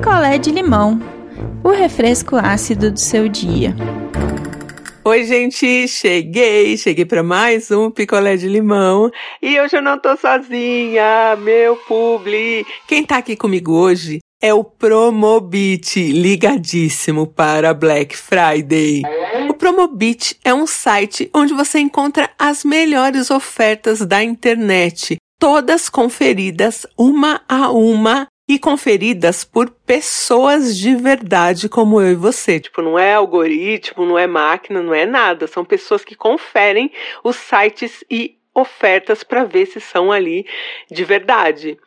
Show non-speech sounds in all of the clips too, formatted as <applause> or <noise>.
picolé de limão, o refresco ácido do seu dia. Oi, gente, cheguei, cheguei para mais um picolé de limão e hoje eu não tô sozinha, meu publi. Quem tá aqui comigo hoje é o Promobit, ligadíssimo para Black Friday. O Promobit é um site onde você encontra as melhores ofertas da internet, todas conferidas uma a uma e conferidas por pessoas de verdade como eu e você. Tipo, não é algoritmo, não é máquina, não é nada. São pessoas que conferem os sites e ofertas para ver se são ali de verdade.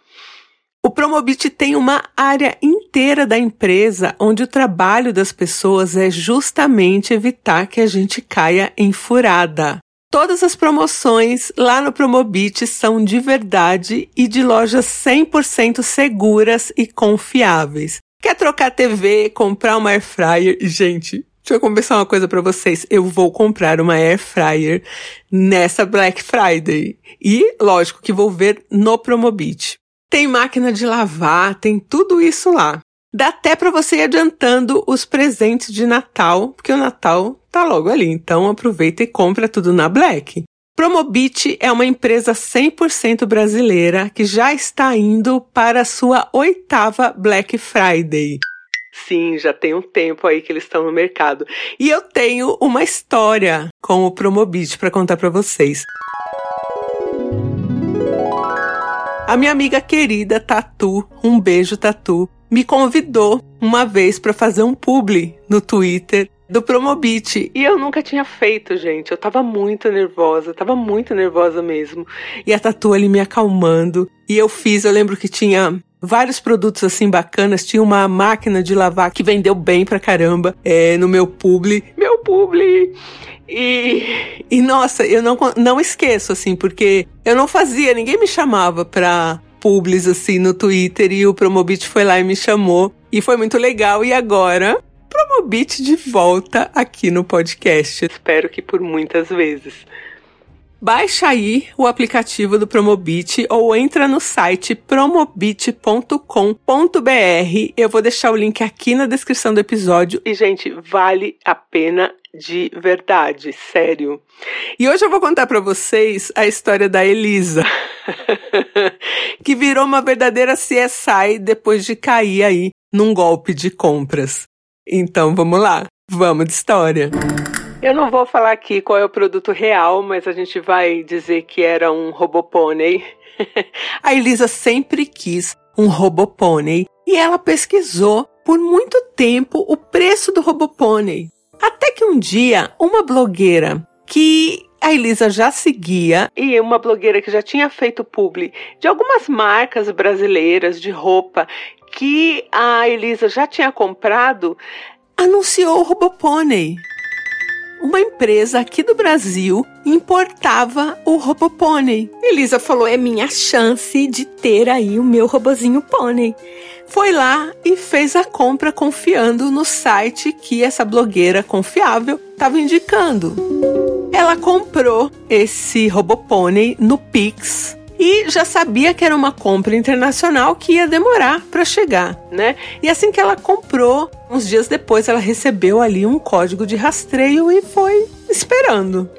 O Promobit tem uma área inteira da empresa onde o trabalho das pessoas é justamente evitar que a gente caia em furada. Todas as promoções lá no Promobit são de verdade e de lojas 100% seguras e confiáveis. Quer trocar TV, comprar uma air fryer? Gente, Deixa eu conversar uma coisa para vocês. Eu vou comprar uma air fryer nessa Black Friday. E, lógico, que vou ver no Promobit. Tem máquina de lavar, tem tudo isso lá. Dá até para você ir adiantando os presentes de Natal, porque o Natal tá logo ali. Então aproveita e compra tudo na Black. Promobit é uma empresa 100% brasileira que já está indo para a sua oitava Black Friday. Sim, já tem um tempo aí que eles estão no mercado. E eu tenho uma história com o Promobit para contar para vocês. A minha amiga querida Tatu, um beijo Tatu, me convidou uma vez para fazer um publi no Twitter do Promobit. E eu nunca tinha feito, gente. Eu tava muito nervosa, tava muito nervosa mesmo. E a Tatu ali me acalmando. E eu fiz, eu lembro que tinha vários produtos assim bacanas. Tinha uma máquina de lavar que vendeu bem pra caramba é, no meu publi. Meu publi! E, e nossa, eu não, não esqueço, assim, porque eu não fazia, ninguém me chamava pra publis assim no Twitter e o Promobit foi lá e me chamou e foi muito legal. E agora, Promobit de volta aqui no podcast. Espero que por muitas vezes. Baixa aí o aplicativo do Promobit ou entra no site promobit.com.br. Eu vou deixar o link aqui na descrição do episódio. E, gente, vale a pena de verdade, sério. E hoje eu vou contar para vocês a história da Elisa, <laughs> <laughs> que virou uma verdadeira CSI depois de cair aí num golpe de compras. Então vamos lá, vamos de história. Eu não vou falar aqui qual é o produto real, mas a gente vai dizer que era um robopônei. <laughs> a Elisa sempre quis um robopônei e ela pesquisou por muito tempo o preço do robopônei. Até que um dia, uma blogueira que a Elisa já seguia e uma blogueira que já tinha feito publi de algumas marcas brasileiras de roupa que a Elisa já tinha comprado, anunciou o Robopônei. Uma empresa aqui do Brasil importava o Robopônei. Elisa falou: é minha chance de ter aí o meu robozinho pônei foi lá e fez a compra confiando no site que essa blogueira confiável estava indicando. Ela comprou esse Robopônei no Pix e já sabia que era uma compra internacional que ia demorar para chegar, né? E assim que ela comprou, uns dias depois ela recebeu ali um código de rastreio e foi esperando.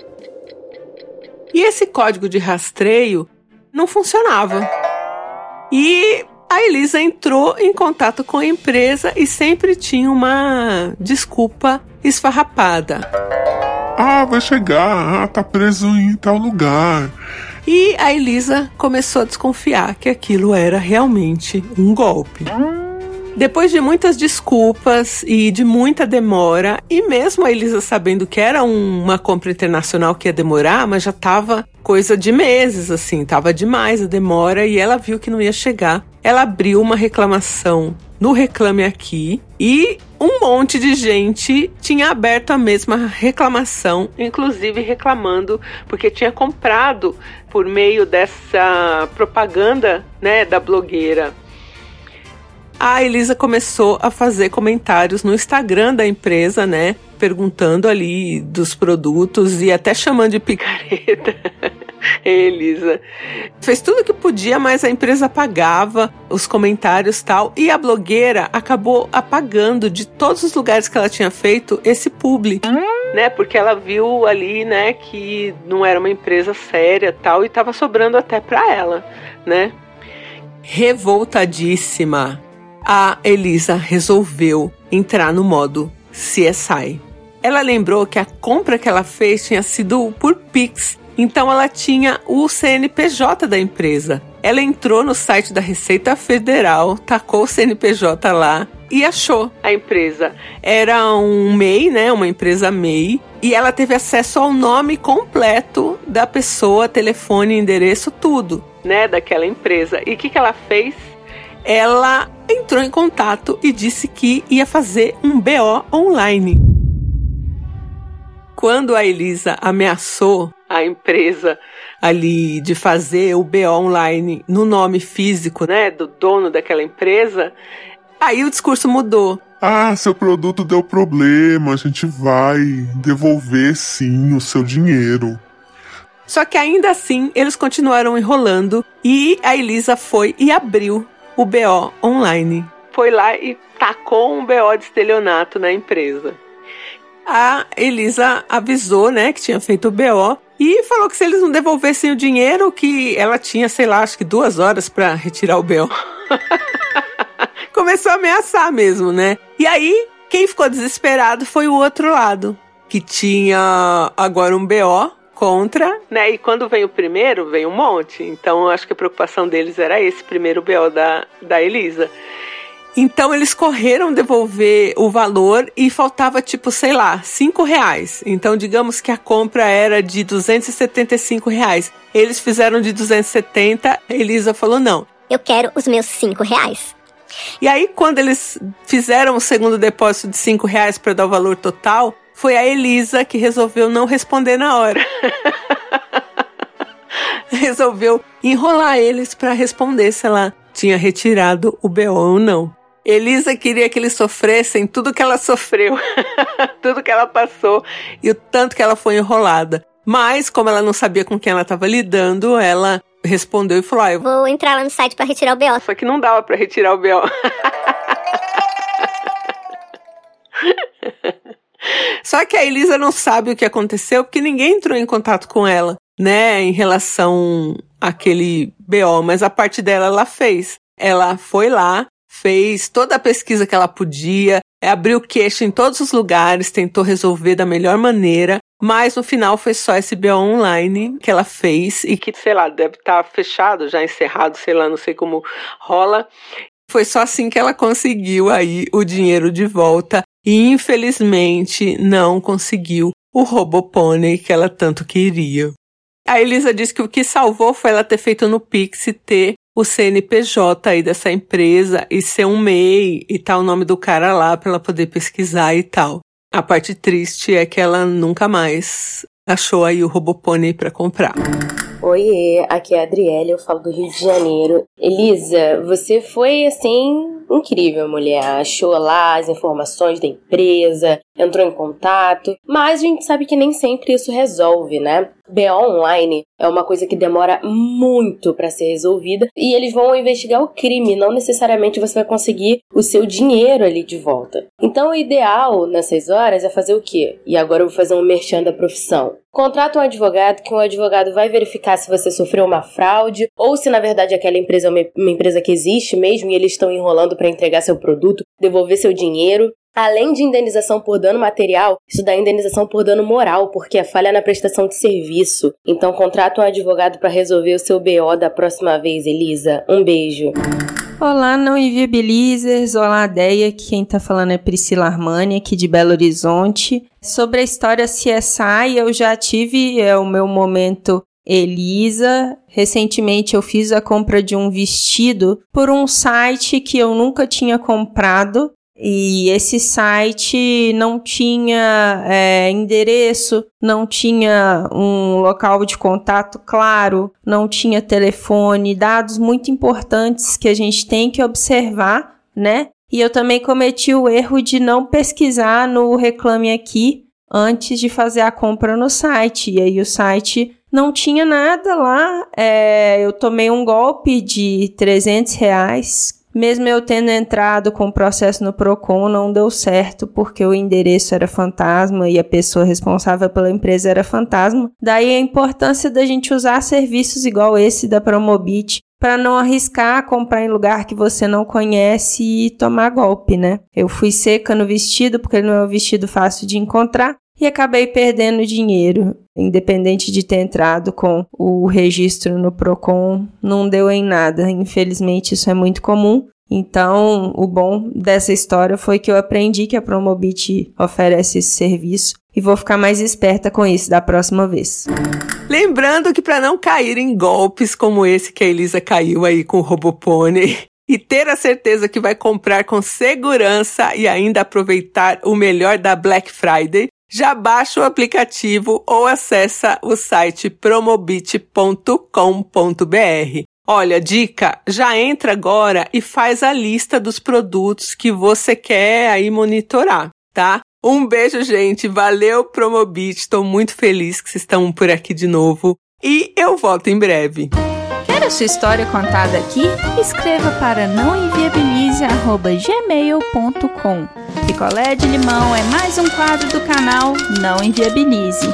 E esse código de rastreio não funcionava. E a Elisa entrou em contato com a empresa e sempre tinha uma desculpa esfarrapada. Ah, vai chegar, ah, tá preso em tal lugar. E a Elisa começou a desconfiar que aquilo era realmente um golpe. Depois de muitas desculpas e de muita demora, e mesmo a Elisa sabendo que era um, uma compra internacional que ia demorar, mas já estava coisa de meses, assim, tava demais a demora e ela viu que não ia chegar. Ela abriu uma reclamação no Reclame Aqui e um monte de gente tinha aberto a mesma reclamação, inclusive reclamando porque tinha comprado por meio dessa propaganda, né, da blogueira a Elisa começou a fazer comentários no Instagram da empresa, né? Perguntando ali dos produtos e até chamando de picareta. <laughs> <laughs> Elisa. Fez tudo que podia, mas a empresa apagava os comentários tal. E a blogueira acabou apagando de todos os lugares que ela tinha feito esse publi. Né, porque ela viu ali, né, que não era uma empresa séria tal e estava sobrando até para ela, né? Revoltadíssima, a Elisa resolveu entrar no modo CSI. Ela lembrou que a compra que ela fez tinha sido por Pix então ela tinha o CNPJ da empresa. Ela entrou no site da Receita Federal, tacou o CNPJ lá e achou a empresa. Era um MEI, né? Uma empresa MEI. E ela teve acesso ao nome completo da pessoa, telefone, endereço, tudo, né? Daquela empresa. E o que, que ela fez? Ela entrou em contato e disse que ia fazer um BO online. Quando a Elisa ameaçou a empresa ali de fazer o BO online no nome físico, né, do dono daquela empresa, aí o discurso mudou. Ah, seu produto deu problema, a gente vai devolver sim o seu dinheiro. Só que ainda assim, eles continuaram enrolando e a Elisa foi e abriu o BO online. Foi lá e tacou um BO de estelionato na empresa. A Elisa avisou, né, que tinha feito o BO e falou que se eles não devolvessem o dinheiro, que ela tinha, sei lá, acho que duas horas para retirar o BO. <laughs> Começou a ameaçar mesmo, né? E aí, quem ficou desesperado foi o outro lado, que tinha agora um BO contra, né? E quando vem o primeiro, vem um monte. Então, acho que a preocupação deles era esse primeiro BO da, da Elisa. Então eles correram devolver o valor e faltava tipo, sei lá, cinco reais. Então digamos que a compra era de 275 reais. Eles fizeram de 270, Elisa falou não. Eu quero os meus cinco reais. E aí quando eles fizeram o segundo depósito de cinco reais para dar o valor total, foi a Elisa que resolveu não responder na hora. <laughs> resolveu enrolar eles para responder se ela tinha retirado o BO ou não. Elisa queria que eles sofressem tudo que ela sofreu, <laughs> tudo que ela passou e o tanto que ela foi enrolada. Mas, como ela não sabia com quem ela estava lidando, ela respondeu e falou: ah, eu vou entrar lá no site para retirar o BO. Foi que não dava para retirar o BO. <laughs> Só que a Elisa não sabe o que aconteceu porque ninguém entrou em contato com ela, né, em relação àquele BO, mas a parte dela ela fez. Ela foi lá, fez toda a pesquisa que ela podia, é, abriu queixo em todos os lugares, tentou resolver da melhor maneira, mas no final foi só esse BO online que ela fez e que, sei lá, deve estar tá fechado, já encerrado, sei lá, não sei como rola. Foi só assim que ela conseguiu aí o dinheiro de volta e infelizmente não conseguiu o Robopônei que ela tanto queria. A Elisa disse que o que salvou foi ela ter feito no Pix ter o CNPJ aí dessa empresa e ser um MEI e tal o nome do cara lá para ela poder pesquisar e tal. A parte triste é que ela nunca mais achou aí o Robopone para comprar. Oiê, aqui é a Adriele, eu falo do Rio de Janeiro. Elisa, você foi assim incrível, mulher. Achou lá as informações da empresa, entrou em contato, mas a gente sabe que nem sempre isso resolve, né? BO online é uma coisa que demora muito para ser resolvida e eles vão investigar o crime, não necessariamente você vai conseguir o seu dinheiro ali de volta. Então o ideal nessas horas é fazer o quê? E agora eu vou fazer um merchan da profissão. Contrata um advogado que um advogado vai verificar se você sofreu uma fraude ou se na verdade aquela empresa é uma, empresa que existe mesmo e eles estão enrolando para entregar seu produto, devolver seu dinheiro. Além de indenização por dano material, isso dá indenização por dano moral, porque é falha na prestação de serviço. Então contrata um advogado para resolver o seu BO da próxima vez, Elisa. Um beijo. Olá, não inviabilizers. Olá, Deia. Quem tá falando é Priscila Armani, aqui de Belo Horizonte. Sobre a história CSI, eu já tive é, o meu momento Elisa. Recentemente eu fiz a compra de um vestido por um site que eu nunca tinha comprado. E esse site não tinha é, endereço, não tinha um local de contato claro, não tinha telefone, dados muito importantes que a gente tem que observar, né? E eu também cometi o erro de não pesquisar no Reclame Aqui antes de fazer a compra no site. E aí o site não tinha nada lá. É, eu tomei um golpe de 300 reais. Mesmo eu tendo entrado com o processo no PROCON, não deu certo porque o endereço era fantasma e a pessoa responsável pela empresa era fantasma. Daí a importância da gente usar serviços igual esse da Promobit para não arriscar comprar em lugar que você não conhece e tomar golpe, né? Eu fui seca no vestido porque ele não é um vestido fácil de encontrar e acabei perdendo dinheiro. Independente de ter entrado com o registro no Procon, não deu em nada. Infelizmente, isso é muito comum. Então, o bom dessa história foi que eu aprendi que a Promobit oferece esse serviço e vou ficar mais esperta com isso da próxima vez. Lembrando que para não cair em golpes como esse que a Elisa caiu aí com o Robopone <laughs> e ter a certeza que vai comprar com segurança e ainda aproveitar o melhor da Black Friday, já baixa o aplicativo ou acessa o site promobit.com.br. Olha, dica, já entra agora e faz a lista dos produtos que você quer aí monitorar, tá? Um beijo, gente. Valeu, Promobit. Estou muito feliz que vocês estão por aqui de novo. E eu volto em breve. A sua história contada aqui? Escreva para nãoenviabilize.gmail.com Picolé de limão é mais um quadro do canal Não Enviabilize.